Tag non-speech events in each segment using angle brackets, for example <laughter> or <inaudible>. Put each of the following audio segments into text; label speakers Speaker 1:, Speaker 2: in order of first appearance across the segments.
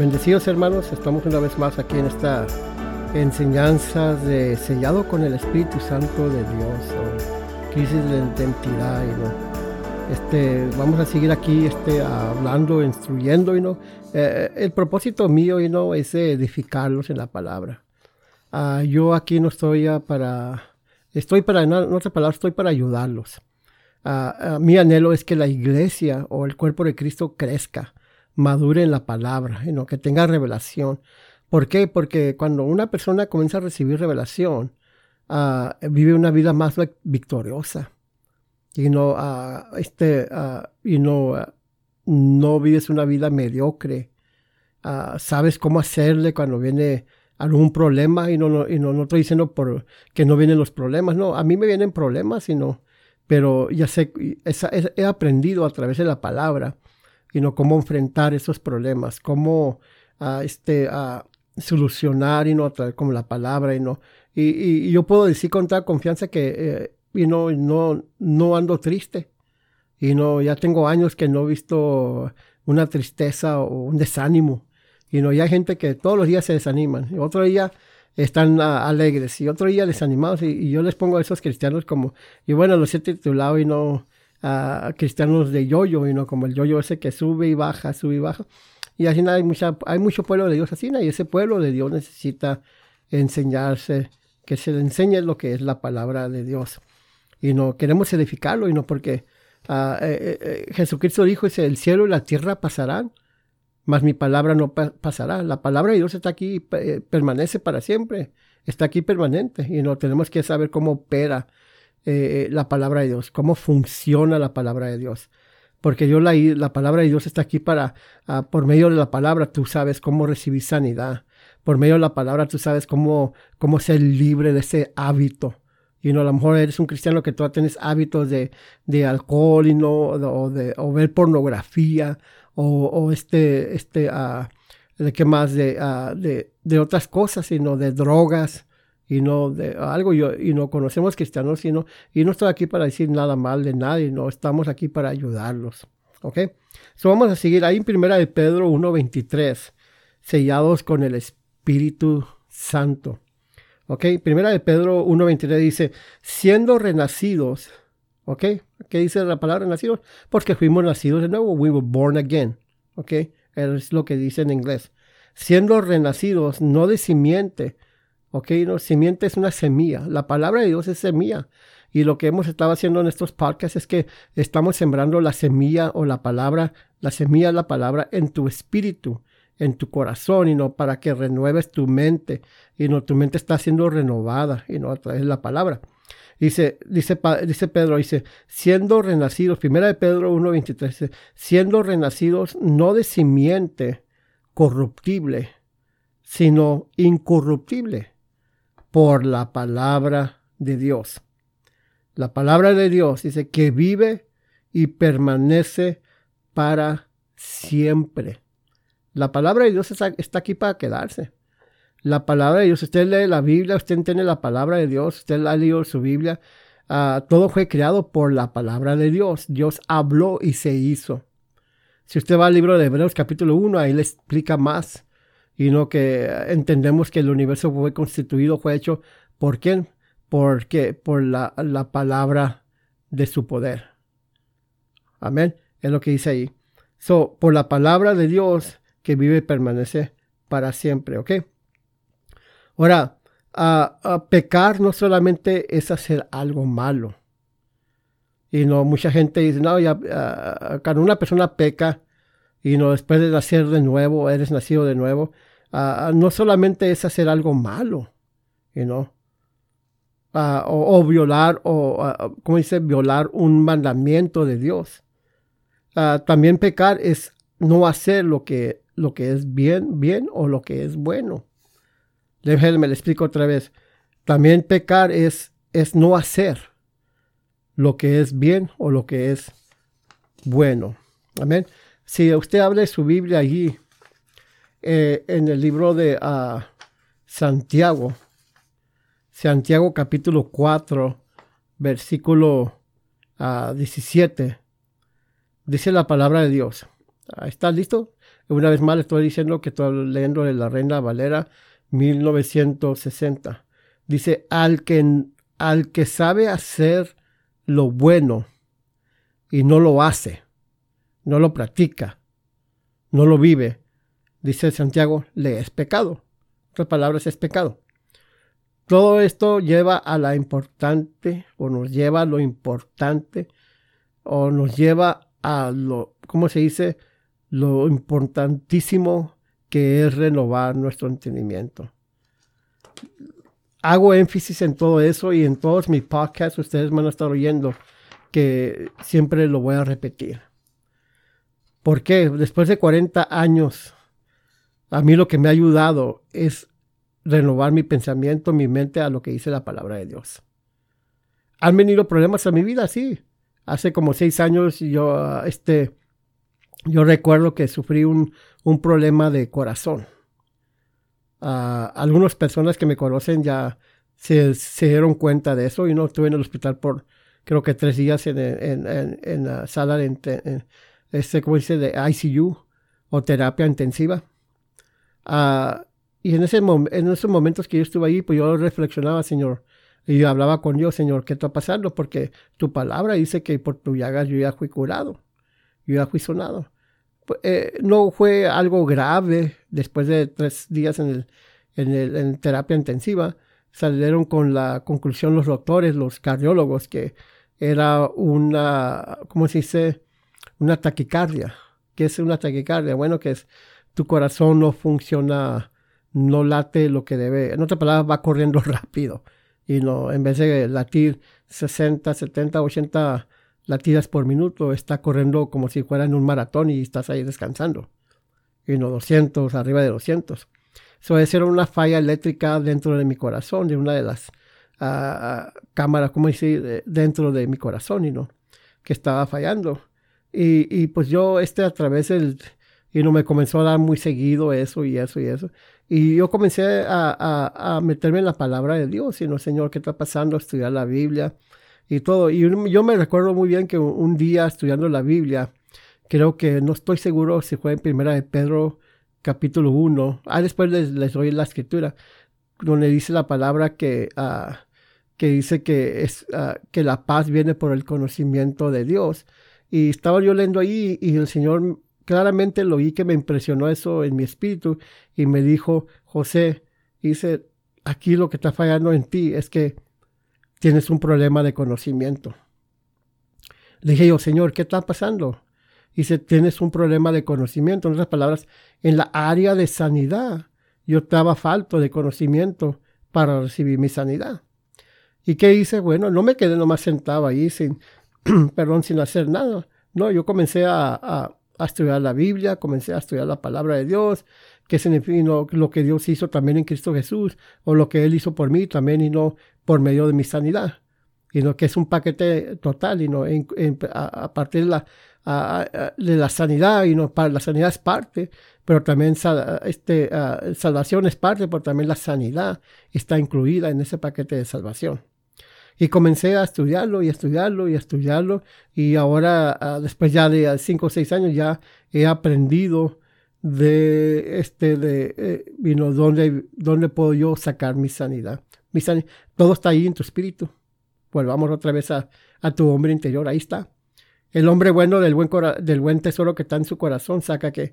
Speaker 1: Bendecidos hermanos, estamos una vez más aquí en esta enseñanza de sellado con el Espíritu Santo de Dios, crisis de identidad, y ¿no? Este, vamos a seguir aquí este, hablando, instruyendo, y ¿no? Eh, el propósito mío y ¿no? es edificarlos en la palabra. Uh, yo aquí no estoy para, estoy para, estoy para ayudarlos. Uh, mi anhelo es que la iglesia o el cuerpo de Cristo crezca madure en la palabra, que tenga revelación. ¿Por qué? Porque cuando una persona comienza a recibir revelación, uh, vive una vida más victoriosa. Y no, uh, este, uh, y no, no vives una vida mediocre. sabes cómo hacerle cuando viene algún problema y no, no, y no, no estoy diciendo por que no vienen los problemas, no, a mí me vienen problemas, sino, pero ya sé, he aprendido a través de la palabra y no cómo enfrentar esos problemas, cómo uh, este, uh, solucionar y no como la palabra y no. Y, y, yo puedo decir con toda confianza que eh, y no, no, no ando triste. Y no ya tengo años que no he visto una tristeza o un desánimo. Y no ya hay gente que todos los días se desaniman. Y otro día están uh, alegres y otro día desanimados. Y, y, yo les pongo a esos cristianos como y bueno los he titulado y no a cristianos de yoyo, y no como el yoyo ese que sube y baja, sube y baja. Y así hay, mucha, hay mucho pueblo de Dios así, y ese pueblo de Dios necesita enseñarse, que se le enseñe lo que es la palabra de Dios. Y no queremos edificarlo, y no porque uh, eh, eh, Jesucristo dijo, dice, el cielo y la tierra pasarán, mas mi palabra no pa pasará. La palabra de Dios está aquí, eh, permanece para siempre, está aquí permanente, y no tenemos que saber cómo opera eh, la palabra de Dios, cómo funciona la palabra de Dios. Porque yo la, la palabra de Dios está aquí para, ah, por medio de la palabra, tú sabes cómo recibir sanidad. Por medio de la palabra, tú sabes cómo, cómo ser libre de ese hábito. Y no, a lo mejor eres un cristiano que todavía tienes hábitos de, de alcohol y no, o, de, o ver pornografía, o, este, este, uh, de qué más, uh, de, de, otras cosas, sino de drogas, y no algo yo, y no conocemos cristianos sino y no estoy aquí para decir nada mal de nadie no estamos aquí para ayudarlos ok so vamos a seguir ahí en primera de Pedro 1.23 sellados con el Espíritu Santo ok primera de Pedro 1.23 dice siendo renacidos ok ¿qué dice la palabra nacidos? porque fuimos nacidos de nuevo we were born again ok es lo que dice en inglés. Siendo renacidos no de simiente ¿ok? No, simiente es una semilla. La palabra de Dios es semilla. Y lo que hemos estado haciendo en estos podcasts es que estamos sembrando la semilla o la palabra, la semilla la palabra en tu espíritu, en tu corazón, y no para que renueves tu mente. Y no, tu mente está siendo renovada, y no a través de la palabra. Dice, dice, dice Pedro, dice, siendo renacidos, primera de Pedro 1.23, siendo renacidos no de simiente corruptible, sino incorruptible por la palabra de Dios. La palabra de Dios dice que vive y permanece para siempre. La palabra de Dios está, aquí para quedarse. La palabra de Dios, usted lee la Biblia, usted entiende la palabra de Dios, usted ha leído su Biblia. Ah, todo fue creado por la palabra de Dios. Dios habló y se hizo. Si usted va al libro de Hebreos capítulo 1, ahí le explica más y no que entendemos que el universo fue constituido, fue hecho por quién? Porque por la, la palabra de su poder. Amén. Es lo que dice ahí. So, por la palabra de Dios que vive y permanece para siempre, ¿ok? Ahora, pecar no solamente es hacer algo malo. Y no, mucha gente dice, no, ya, cuando una persona peca y no después de nacer de nuevo, eres nacido de nuevo, Ah, ah, no solamente es hacer algo malo, uh, o, violar, o, como dice, violar un mandamiento de Dios. también pecar es no hacer lo que, lo que es bien, bien o lo que es bueno. Déjenme le explico otra vez. También pecar es, es no hacer lo que es bien o lo que es bueno. Amén. Si usted abre su Biblia allí eh, en el libro de uh, Santiago, Santiago capítulo 4, versículo 17, ah, dice la palabra de Dios. ¿Está listo? Una vez más le estoy diciendo que estoy leyendo de la Reina Valera 1960. Dice, al que, al que sabe hacer lo bueno y no lo hace, no lo practica, no lo vive, dice Santiago, le es pecado. Otras palabras, es pecado. Todo esto lleva a la importante, o nos lleva a lo importante, o nos lleva a lo, ¿cómo se dice? Lo importantísimo que es renovar nuestro entendimiento. Hago énfasis en todo eso y en todos mis podcasts ustedes van a estar oyendo que siempre lo voy a repetir. ¿Por qué? Después de 40 años, a mí lo que me ha ayudado es renovar mi pensamiento, mi mente a lo que dice la palabra de Dios. Han venido problemas a mi vida, sí. Hace como seis años yo, este, yo recuerdo que sufrí un, un problema de corazón. Uh, algunas personas que me conocen ya se, se, dieron cuenta de eso y no estuve en el hospital por creo que tres días en, en, en, la sala de, este, ¿cómo dice? de ICU o terapia intensiva. Uh, y en, ese en esos momentos que yo estuve ahí, pues yo reflexionaba, Señor, y yo hablaba con Dios, Señor, ¿qué está pasando? Porque tu palabra dice que por tu llagas yo ya fui curado, yo ya fui sonado. Pues, eh, no fue algo grave después de tres días en, el, en, el, en terapia intensiva. Salieron con la conclusión los doctores, los cardiólogos, que era una, ¿cómo se dice? Una taquicardia. ¿Qué es una taquicardia? Bueno, que es tu corazón no funciona, no late lo que debe. En otras palabras, va corriendo <laughs> rápido. Y no, en vez de latir 60, 70, 80 latidas por minuto, está corriendo como si fuera en un maratón y estás ahí descansando. Y no 200, arriba de 200. Eso debe ser una falla eléctrica dentro de mi corazón, de una de las cámara, como decir, dentro de mi corazón y no, que estaba fallando. Y, y, pues yo, este a través del, y no me comenzó a dar muy seguido eso y eso y eso. Y yo comencé a, a, a meterme en la palabra de Dios y no, Señor, ¿qué está pasando? Estudiar la Biblia y todo. Y yo me recuerdo muy bien que un día estudiando la Biblia, creo que no estoy seguro si fue en Primera de Pedro capítulo 1. Ah, después les, les doy la escritura, donde dice la palabra que, uh, que dice que, es, uh, que la paz viene por el conocimiento de Dios. Y estaba yo leyendo ahí y el Señor claramente lo vi que me impresionó eso en mi espíritu y me dijo, José, dice, aquí lo que está fallando en ti es que tienes un problema de conocimiento. Le dije yo, Señor, ¿qué está pasando? Dice, tienes un problema de conocimiento. En otras palabras, en la área de sanidad, yo estaba falto de conocimiento para recibir mi sanidad. ¿Y qué hice? Bueno, no me quedé nomás sentado ahí sin, <clears throat> perdón, sin hacer nada. No, yo comencé a, a, a, estudiar la Biblia, comencé a estudiar la palabra de Dios, qué significa lo que Dios hizo también en Cristo Jesús, o lo que Él hizo por mí también y no por medio de mi sanidad. Y no que es un paquete total, y no a, partir de la, de la sanidad, y no, la sanidad es parte, pero también este, salvación es parte, pero también la sanidad está incluida en ese paquete de salvación. Y comencé a estudiarlo y a estudiarlo y a estudiarlo. Y ahora, ah, después ya de cinco o seis años, ya he aprendido de este, de, eh, dónde, dónde puedo yo sacar mi sanidad. Mi sanidad. Todo está ahí en tu espíritu. Volvamos otra vez a, a tu hombre interior. Ahí está. El hombre bueno del buen, del buen tesoro que está en su corazón saca que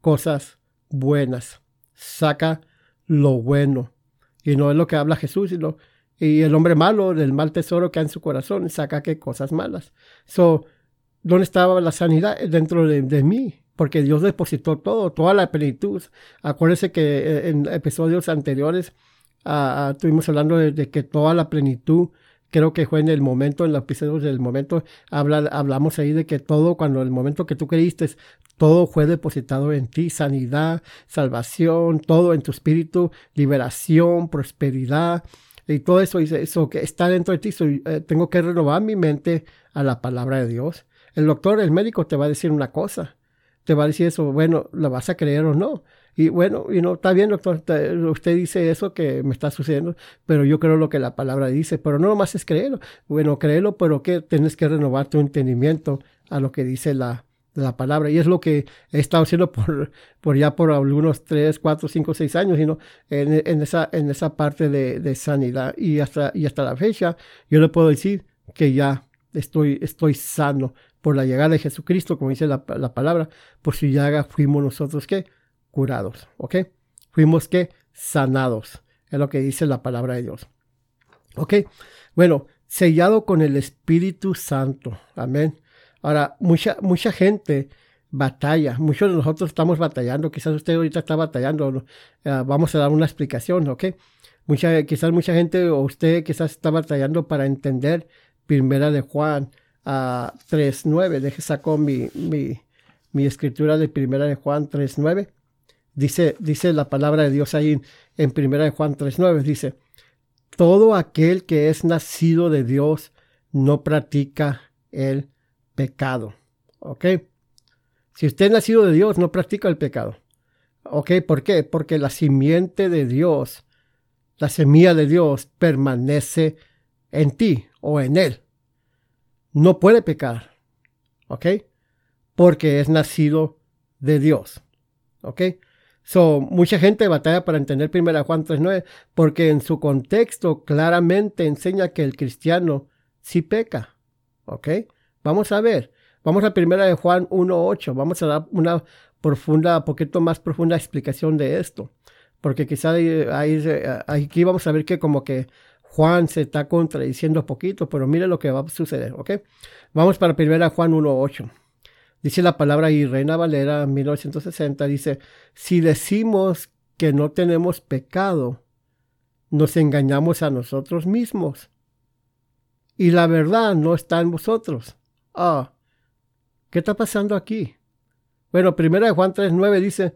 Speaker 1: cosas buenas. Saca lo bueno. Y no es lo que habla Jesús, sino y el hombre malo, del mal tesoro que hay en su corazón, saca que cosas malas. So, ¿dónde estaba la sanidad? Dentro de, mí. Porque Dios depositó todo, toda la plenitud. Acuérdense que eh, en episodios anteriores uh, estuvimos hablando de, que toda la plenitud creo que fue en el momento, en los episodios del momento, habla, hablamos ahí de que todo, cuando el momento que tú creíste, todo fue depositado en ti, sanidad, salvación, todo en tu espíritu, liberación, prosperidad, y todo eso, eso que está dentro de ti, eh, tengo que renovar mi mente a la palabra de Dios. El doctor, el médico te va a decir una cosa, te va a decir eso, bueno, ¿lo vas a creer o no? Y bueno, y no, está bien, doctor, usted dice eso que me está sucediendo, pero yo creo lo que la palabra dice, pero no nomás es creerlo. Bueno, créelo, pero que tienes que renovar tu entendimiento a lo que dice la, de la palabra. Y es lo que he estado haciendo por, por ya por algunos 3, 4, 5, 6 años, sino en, en, esa, en esa parte de, sanidad. Y hasta, y hasta la fecha, yo le puedo decir que ya estoy, estoy sano por la llegada de Jesucristo, como dice la, la palabra, por su llaga fuimos nosotros que curados, ¿ok? Fuimos que sanados, es lo que dice la palabra de Dios. ¿Ok? Bueno, sellado con el Espíritu Santo, amén. Ahora, mucha, mucha gente batalla, muchos de nosotros estamos batallando, quizás usted ahorita está batallando, eh, vamos a dar una explicación, ¿ok? Mucha, quizás mucha gente o usted quizás está batallando para entender Primera de Juan a 3.9, deje saco mi, mi, mi, escritura de Primera de Juan 3.9, dice, dice la palabra de Dios ahí en Primera de Juan 3.9, dice, todo aquel que es nacido de Dios no practica el pecado. ¿Ok? Si usted es nacido de Dios, no practica el pecado. ¿Ok? ¿Por qué? Porque la simiente de Dios, la semilla de Dios permanece en ti o en él. No puede pecar. ¿Ok? Porque es nacido de Dios. ¿Ok? So, mucha gente batalla para entender 1 Juan 3.9 porque en su contexto claramente enseña que el cristiano sí peca. ¿Ok? Vamos a ver. Vamos a primera de Juan 1.8. Vamos a dar una profunda, poquito más profunda explicación de esto. Porque quizá ahí, aquí vamos a ver que como que Juan se está contradiciendo poquito, pero mire lo que va a suceder, ¿ok? Vamos para primera Juan 1.8. Dice la palabra y Reina Valera 1960, dice, si decimos que no tenemos pecado, nos engañamos a nosotros mismos. Y la verdad no está en vosotros. Ah, ¿qué está pasando aquí? Bueno, primera de Juan 3.9 dice,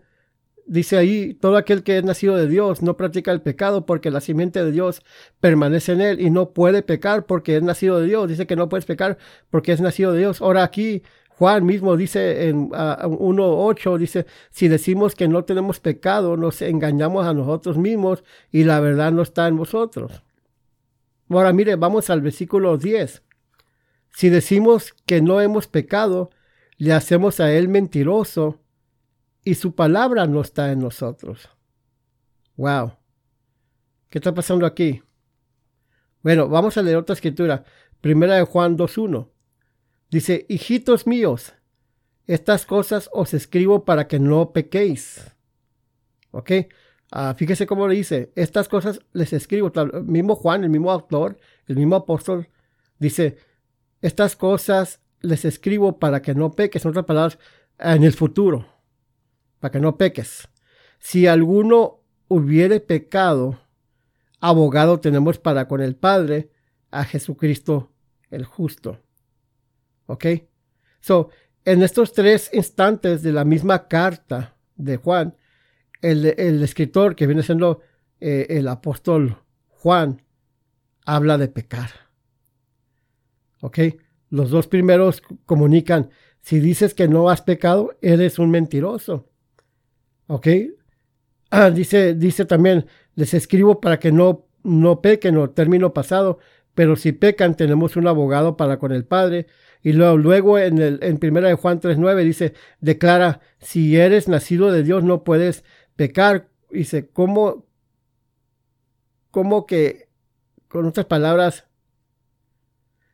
Speaker 1: dice ahí, todo aquel que es nacido de Dios no practica el pecado porque la simiente de Dios permanece en él y no puede pecar porque es nacido de Dios. Dice que no puedes pecar porque es nacido de Dios. Ahora aquí Juan mismo dice en 1.8, dice, si decimos que no tenemos pecado, nos engañamos a nosotros mismos y la verdad no está en vosotros. Ahora mire, vamos al versículo 10. Si decimos que no hemos pecado, le hacemos a él mentiroso y su palabra no está en nosotros. Wow. ¿Qué está pasando aquí? Bueno, vamos a leer otra escritura. Primera de Juan 2.1. Dice, hijitos míos, estas cosas os escribo para que no pequéis. ¿Ok? Ah, fíjese cómo le dice, estas cosas les escribo. El mismo Juan, el mismo autor, el mismo apóstol, dice, estas cosas les escribo para que no peques, en otras palabras, en el futuro, para que no peques. Si alguno hubiere pecado, abogado tenemos para con el Padre, a Jesucristo el justo. ¿Ok? So, en estos tres instantes de la misma carta de Juan, el, escritor que viene siendo eh, el apóstol Juan habla de pecar. ¿Ok? Los dos primeros comunican, si dices que no has pecado, eres un mentiroso. ¿Ok? Ah, dice, dice también, les escribo para que no, no pequen o término pasado, pero si pecan tenemos un abogado para con el Padre. Y luego, luego en, el, en primera de Juan 3.9 dice, declara, si eres nacido de Dios no puedes pecar. Dice, ¿cómo, cómo que, con otras palabras,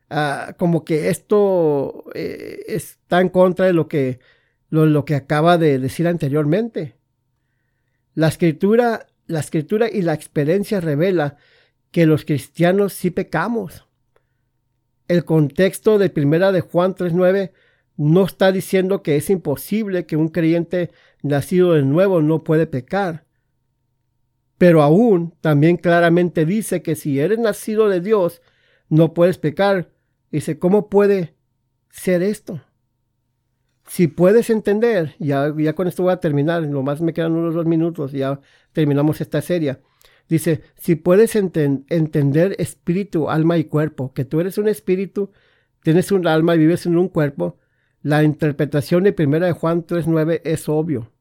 Speaker 1: Ah, como que esto eh, está en contra de lo que, lo, que acaba de decir anteriormente. La escritura, la escritura y la experiencia revela que los cristianos sí pecamos. El contexto de primera de Juan 3.9 no está diciendo que es imposible que un creyente nacido de nuevo no puede pecar. Pero aún también claramente dice que si eres nacido de Dios, no puedes pecar Dice, ¿cómo puede ser esto? Si puedes entender, ya, ya con esto voy a terminar, nomás me quedan unos dos minutos ya terminamos esta serie. Dice, si puedes entender espíritu, alma y cuerpo, que tú eres un espíritu, tienes un alma y vives en un cuerpo, la interpretación de primera de Juan 3.9 es obvio.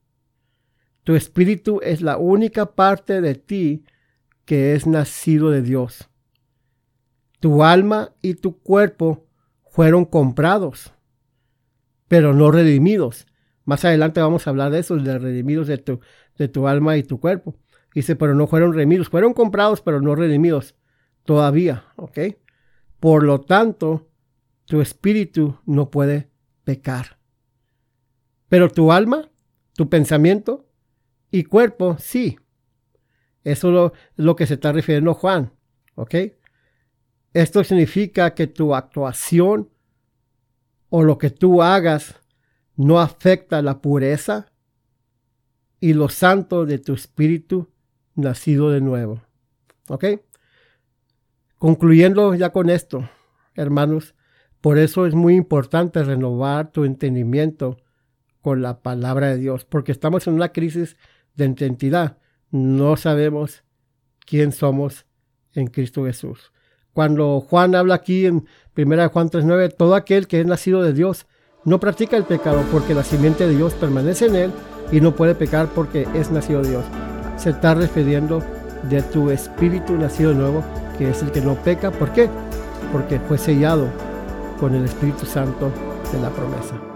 Speaker 1: Tu espíritu es la única parte de ti que es nacido de Dios. Tu alma y tu cuerpo fueron comprados. pero no redimidos. Más adelante vamos a hablar de eso, de redimidos de tu, de tu alma y tu cuerpo. Dice, pero no fueron redimidos, fueron comprados, pero no redimidos todavía, ¿ok? Por lo tanto, tu espíritu no puede pecar. Pero tu alma, tu pensamiento y cuerpo, sí. Eso es lo, que se está refiriendo Juan, ¿ok? Esto significa que tu actuación o lo que tú hagas no afecta la pureza y lo santo de tu espíritu nacido de nuevo. ¿Ok? Concluyendo ya con esto, hermanos, por eso es muy importante renovar tu entendimiento con la palabra de Dios, porque estamos en una crisis de identidad. No sabemos quién somos en Cristo Jesús. Cuando Juan habla aquí en 1 Juan 3.9, todo aquel que es nacido de Dios no practica el pecado porque la simiente de Dios permanece en él y no puede pecar porque es nacido de Dios. Se está refiriendo de tu espíritu nacido nuevo, que es el que no peca. ¿Por qué? Porque fue sellado con el Espíritu Santo de la promesa.